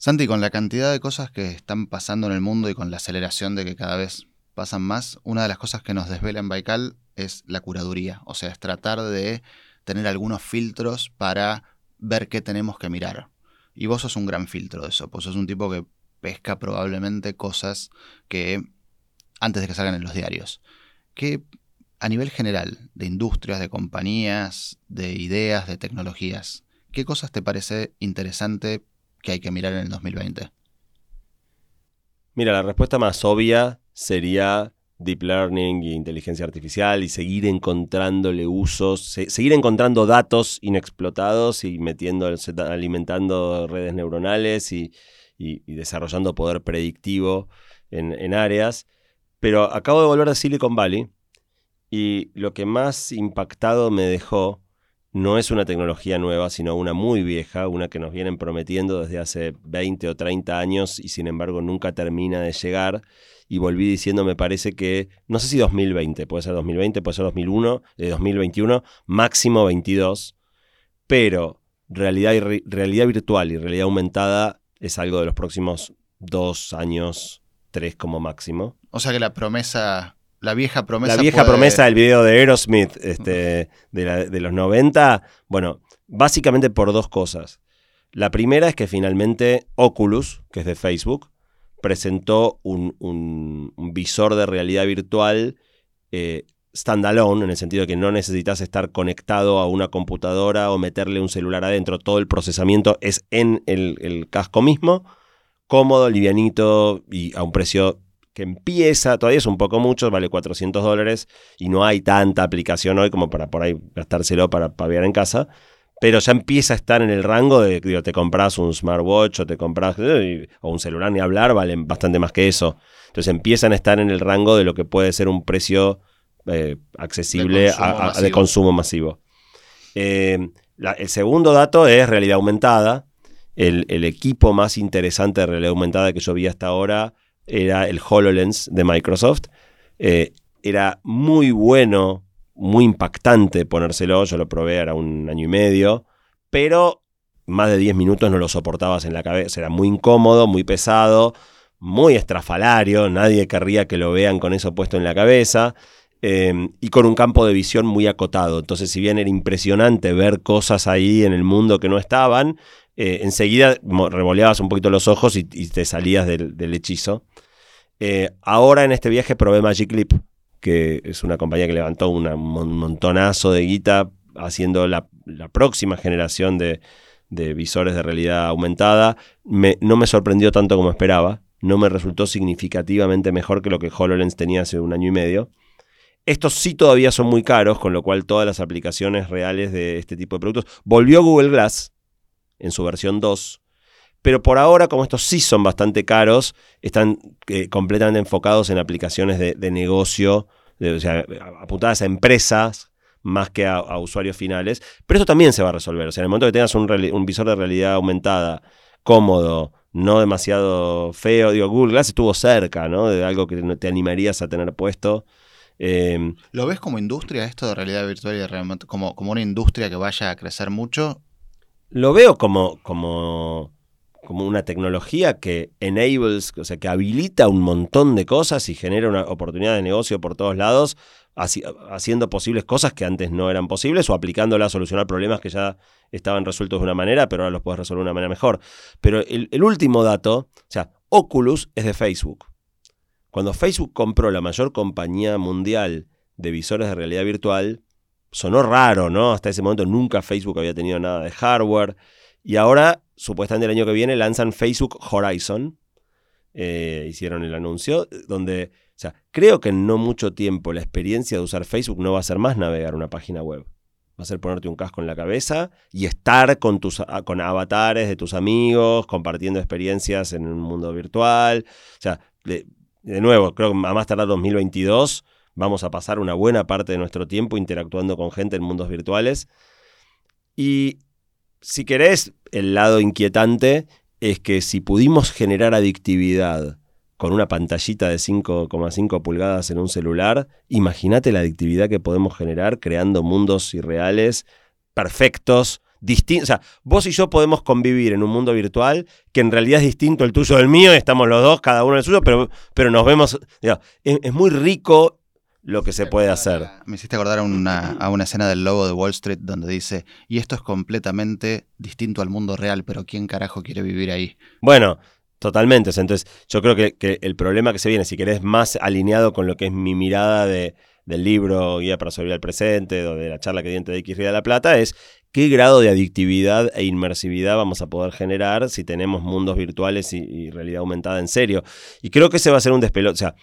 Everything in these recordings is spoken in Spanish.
Santi, con la cantidad de cosas que están pasando en el mundo y con la aceleración de que cada vez pasan más, una de las cosas que nos desvela en Baikal es la curaduría, o sea, es tratar de tener algunos filtros para ver qué tenemos que mirar. Y vos sos un gran filtro de eso, vos sos un tipo que pesca probablemente cosas que antes de que salgan en los diarios. ¿Qué a nivel general, de industrias, de compañías, de ideas, de tecnologías, ¿qué cosas te parece interesante que hay que mirar en el 2020? Mira, la respuesta más obvia sería deep learning y inteligencia artificial y seguir encontrándole usos, seguir encontrando datos inexplotados y metiendo, alimentando redes neuronales y, desarrollando poder predictivo en, en áreas. Pero acabo de volver a Silicon Valley y lo que más impactado me dejó no es una tecnología nueva, sino una muy vieja, una que nos vienen prometiendo desde hace 20 o 30 años y sin embargo nunca termina de llegar. Y volví diciendo, me parece que, no sé si 2020, puede ser 2020, puede ser 2001, de 2021, máximo 22, pero realidad, y realidad virtual y realidad aumentada es algo de los próximos dos años, tres como máximo. O sea que la promesa la vieja promesa. La vieja promesa del video de Aerosmith este, de, los 90. Bueno, básicamente por dos cosas. La primera es que finalmente Oculus, que es de Facebook, presentó un, visor de realidad virtual eh, standalone, en el sentido de que no necesitas estar conectado a una computadora o meterle un celular adentro. Todo el procesamiento es en el casco mismo, cómodo, livianito y a un precio que empieza, todavía es un poco mucho, vale 400 dólares y no hay tanta aplicación hoy como para por ahí gastárselo para paviar en casa, pero ya empieza a estar en el rango de, digo, te compras un smartwatch o te compras, o un celular ni hablar, valen bastante más que eso. Entonces empiezan a estar en el rango de lo que puede ser un precio eh, accesible de consumo, masivo. Eh, el segundo dato es realidad aumentada. El, el, equipo más interesante de realidad aumentada que yo vi hasta ahora era el HoloLens de Microsoft. Eh, era muy bueno, muy impactante ponérselo, yo lo probé, era un año y medio, pero más de 10 minutos no lo soportabas en la cabeza, era muy incómodo, muy pesado, muy estrafalario, nadie querría que lo vean con eso puesto en la cabeza. Eh, y con un campo de visión muy acotado. Entonces, si bien era impresionante ver cosas ahí en el mundo que no estaban, eh, enseguida revoleabas un poquito los ojos y, te salías del, hechizo. Eh, ahora en este viaje probé Magic Leap, que es una compañía que levantó un montonazo de guita haciendo la, próxima generación de, visores de realidad aumentada. no me sorprendió tanto como esperaba. No me resultó significativamente mejor que lo que HoloLens tenía hace un año y medio. Estos sí todavía son muy caros, con lo cual todas las aplicaciones reales de este tipo de productos. Volvió Google Glass, en su versión 2. Pero por ahora, como estos sí son bastante caros, están eh, completamente enfocados en aplicaciones de, negocio, o sea, apuntadas a empresas más que a, usuarios finales. Pero eso también se va a resolver. O sea, en el momento que tengas un, visor de realidad aumentada, cómodo, no demasiado feo, digo, Google Glass estuvo cerca, ¿no? De algo que te animarías a tener puesto. Em, ¿Lo ves como industria esto de realidad virtual y de como, como una industria que vaya a crecer mucho? Lo veo como, como, como una tecnología que enables, o sea, que habilita un montón de cosas y genera una oportunidad de negocio por todos lados, haciendo posibles cosas que antes no eran posibles o aplicándola a solucionar problemas que ya estaban resueltos de una manera, pero ahora los puedes resolver de una manera mejor. Pero el, el último dato, o sea, Oculus es de Facebook. Cuando Facebook compró la mayor compañía mundial de visores de realidad virtual, sonó raro, ¿no? Hasta ese momento nunca Facebook había tenido nada de hardware. Y ahora, supuestamente el año que viene, lanzan Facebook Horizon. Eh, hicieron el anuncio, donde, o sea, creo que en no mucho tiempo la experiencia de usar Facebook no va a ser más navegar una página web. Va a ser ponerte un casco en la cabeza y estar con, tus, con avatares de tus amigos, compartiendo experiencias en un mundo virtual. O sea, de, de nuevo, creo que a más tardar 2022 vamos a pasar una buena parte de nuestro tiempo interactuando con gente en mundos virtuales. Y si querés, el lado inquietante es que si pudimos generar adictividad con una pantallita de 5,5 pulgadas en un celular, imagínate la adictividad que podemos generar creando mundos irreales perfectos, distinto. O sea, vos y yo podemos convivir en un mundo virtual que en realidad es distinto el tuyo del mío, estamos los dos, cada uno el suyo, pero, pero nos vemos. es, muy rico lo que se puede hacer. Me hiciste acordar a una, a una escena del logo de Wall Street donde dice, y esto es completamente distinto al mundo real, pero ¿quién carajo quiere vivir ahí? Bueno, Totalmente. Entonces, yo creo que, que, el problema que se viene, si querés más alineado con lo que es mi mirada de, del libro Guía para sobrevivir al presente, o de la charla que diente de X Ría de la Plata, es qué grado de adictividad e inmersividad vamos a poder generar si tenemos mundos virtuales y, realidad aumentada en serio. Y creo que ese va a ser un despelote. O sea,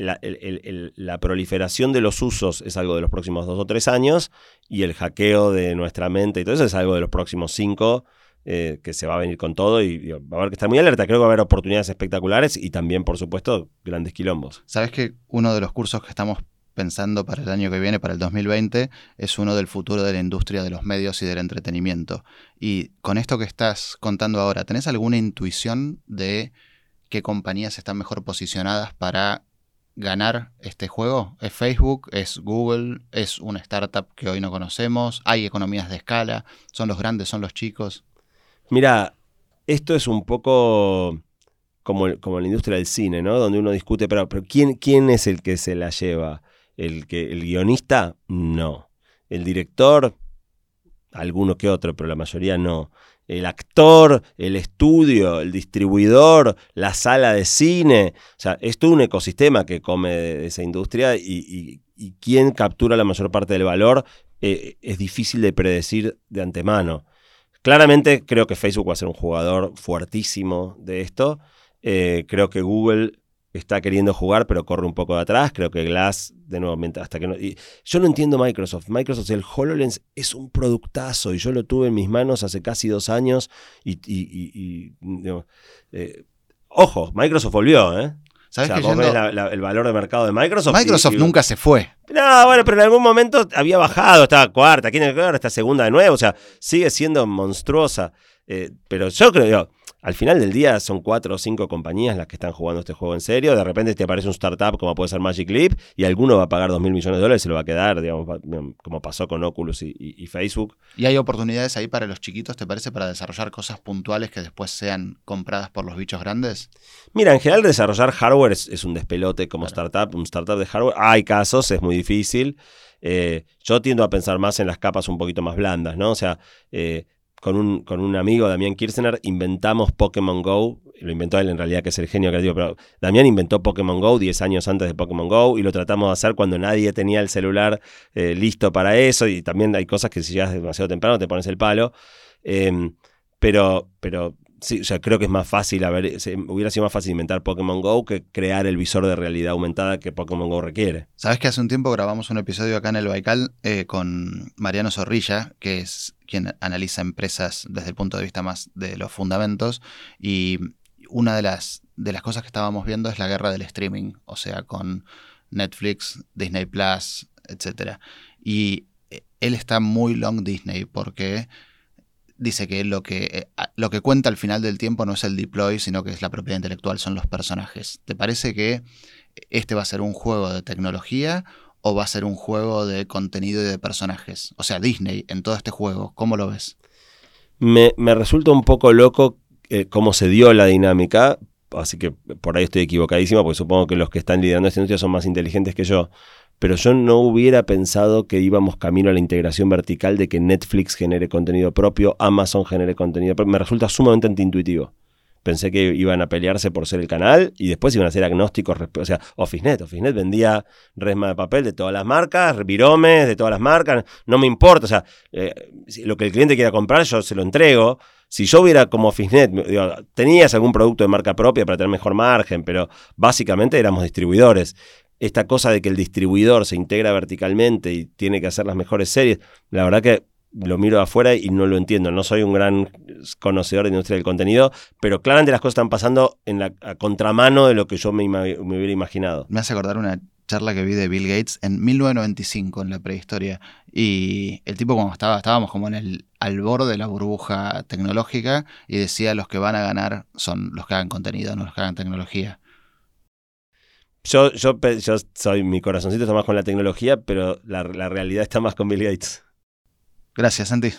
la, proliferación de los usos es algo de los próximos dos o tres años y el hackeo de nuestra mente y todo eso es algo de los próximos cinco eh, que se va a venir con todo y, va a haber que estar muy alerta. Creo que va a haber oportunidades espectaculares y también, por supuesto, grandes quilombos. Sabes que uno de los cursos que estamos pensando para el año que viene, para el 2020, es uno del futuro de la industria de los medios y del entretenimiento. Y con esto que estás contando ahora, ¿tenés alguna intuición de qué compañías están mejor posicionadas para ganar este juego? ¿Es Facebook? ¿Es Google? ¿Es una startup que hoy no conocemos? ¿Hay economías de escala? ¿Son los grandes? ¿Son los chicos? Mira, esto es un poco como, como la industria del cine, ¿no? Donde uno discute, pero, pero ¿quién, ¿quién es el que se la lleva? ¿El, que, ¿El guionista? No. ¿El director? Alguno que otro, pero la mayoría no. El actor, el estudio, el distribuidor, la sala de cine. O sea, es todo un ecosistema que come de esa industria y, y, quién captura la mayor parte del valor eh, es difícil de predecir de antemano. Claramente creo que Facebook va a ser un jugador fuertísimo de esto. Eh, creo que Google está queriendo jugar, pero corre un poco de atrás. Creo que Glass, de nuevo, hasta que no. yo no entiendo Microsoft. Microsoft, el HoloLens es un productazo y yo lo tuve en mis manos hace casi dos años. Y. Eh, ojo, Microsoft volvió, ¿eh? ¿Sabes que el valor de mercado de Microsoft. Microsoft nunca se fue. No, bueno, pero en algún momento había bajado, estaba cuarta, aquí en el ahora está segunda de nuevo, o sea, sigue siendo monstruosa. Eh, pero yo creo, al final del día son cuatro o cinco compañías las que están jugando este juego en serio. De repente te aparece un startup como puede ser Magic Leap y alguno va a pagar dos mil millones de dólares y se lo va a quedar, digamos, como pasó con Oculus y, Facebook. ¿Y hay oportunidades ahí para los chiquitos, te parece, para desarrollar cosas puntuales que después sean compradas por los bichos grandes? Mira, en general desarrollar hardware es, un despelote como startup, un startup de hardware. Hay casos, es muy difícil. Eh, yo tiendo a pensar más en las capas un poquito más blandas, ¿no? O sea, eh, con un, con un amigo, Damián Kirchner, inventamos Pokémon Go. Lo inventó él en realidad, que es el genio creativo, pero Damián inventó Pokémon Go 10 años antes de Pokémon Go y lo tratamos de hacer cuando nadie tenía el celular eh, listo para eso. Y también hay cosas que si llegas demasiado temprano te pones el palo. Em, pero, pero Sí, sea, creo que es más fácil, hubiera sido más fácil inventar Pokémon Go que crear el visor de realidad aumentada que Pokémon Go requiere. Sabes que hace un tiempo grabamos un episodio acá en el Baikal eh, con Mariano Zorrilla, que es quien analiza empresas desde el punto de vista más de los fundamentos, y una de las, de las cosas que estábamos viendo es la guerra del streaming, o sea, con Netflix, Disney Plus, etc. Y eh, él está muy long Disney porque dice que lo que, eh, lo que cuenta al final del tiempo no es el deploy, sino que es la propiedad intelectual, son los personajes. ¿Te parece que este va a ser un juego de tecnología o va a ser un juego de contenido y de personajes? O sea, Disney en todo este juego, ¿cómo lo ves? Me, resulta un poco loco eh, cómo se dio la dinámica, así que por ahí estoy equivocadísimo, porque supongo que los que están liderando esta industria son más inteligentes que yo pero yo no hubiera pensado que íbamos camino a la integración vertical de que Netflix genere contenido propio, Amazon genere contenido propio. Me resulta sumamente antiintuitivo. Pensé que iban a pelearse por ser el canal y después iban a ser agnósticos. O sea, OfficeNet. OfficeNet vendía resma de papel de todas las marcas, viromes de todas las marcas. No me importa. O sea, eh, lo que el cliente quiera comprar, yo se lo entrego. Si yo hubiera como OfficeNet, tenías algún producto de marca propia para tener mejor margen, pero básicamente éramos distribuidores esta cosa de que el distribuidor se integra verticalmente y tiene que hacer las mejores series, la verdad que lo miro de afuera y no lo entiendo. No soy un gran conocedor de industria del contenido, pero claramente las cosas están pasando en la contramano de lo que yo me, hubiera imaginado. Me hace acordar una charla que vi de Bill Gates en 1995, en la prehistoria. Y el tipo cuando estaba, estábamos como en el al borde de la burbuja tecnológica y decía los que van a ganar son los que hagan contenido, no los que hagan tecnología. Yo, yo, yo soy, mi corazoncito está más con la tecnología, pero la, realidad está más con Bill Gates. Gracias, Santi.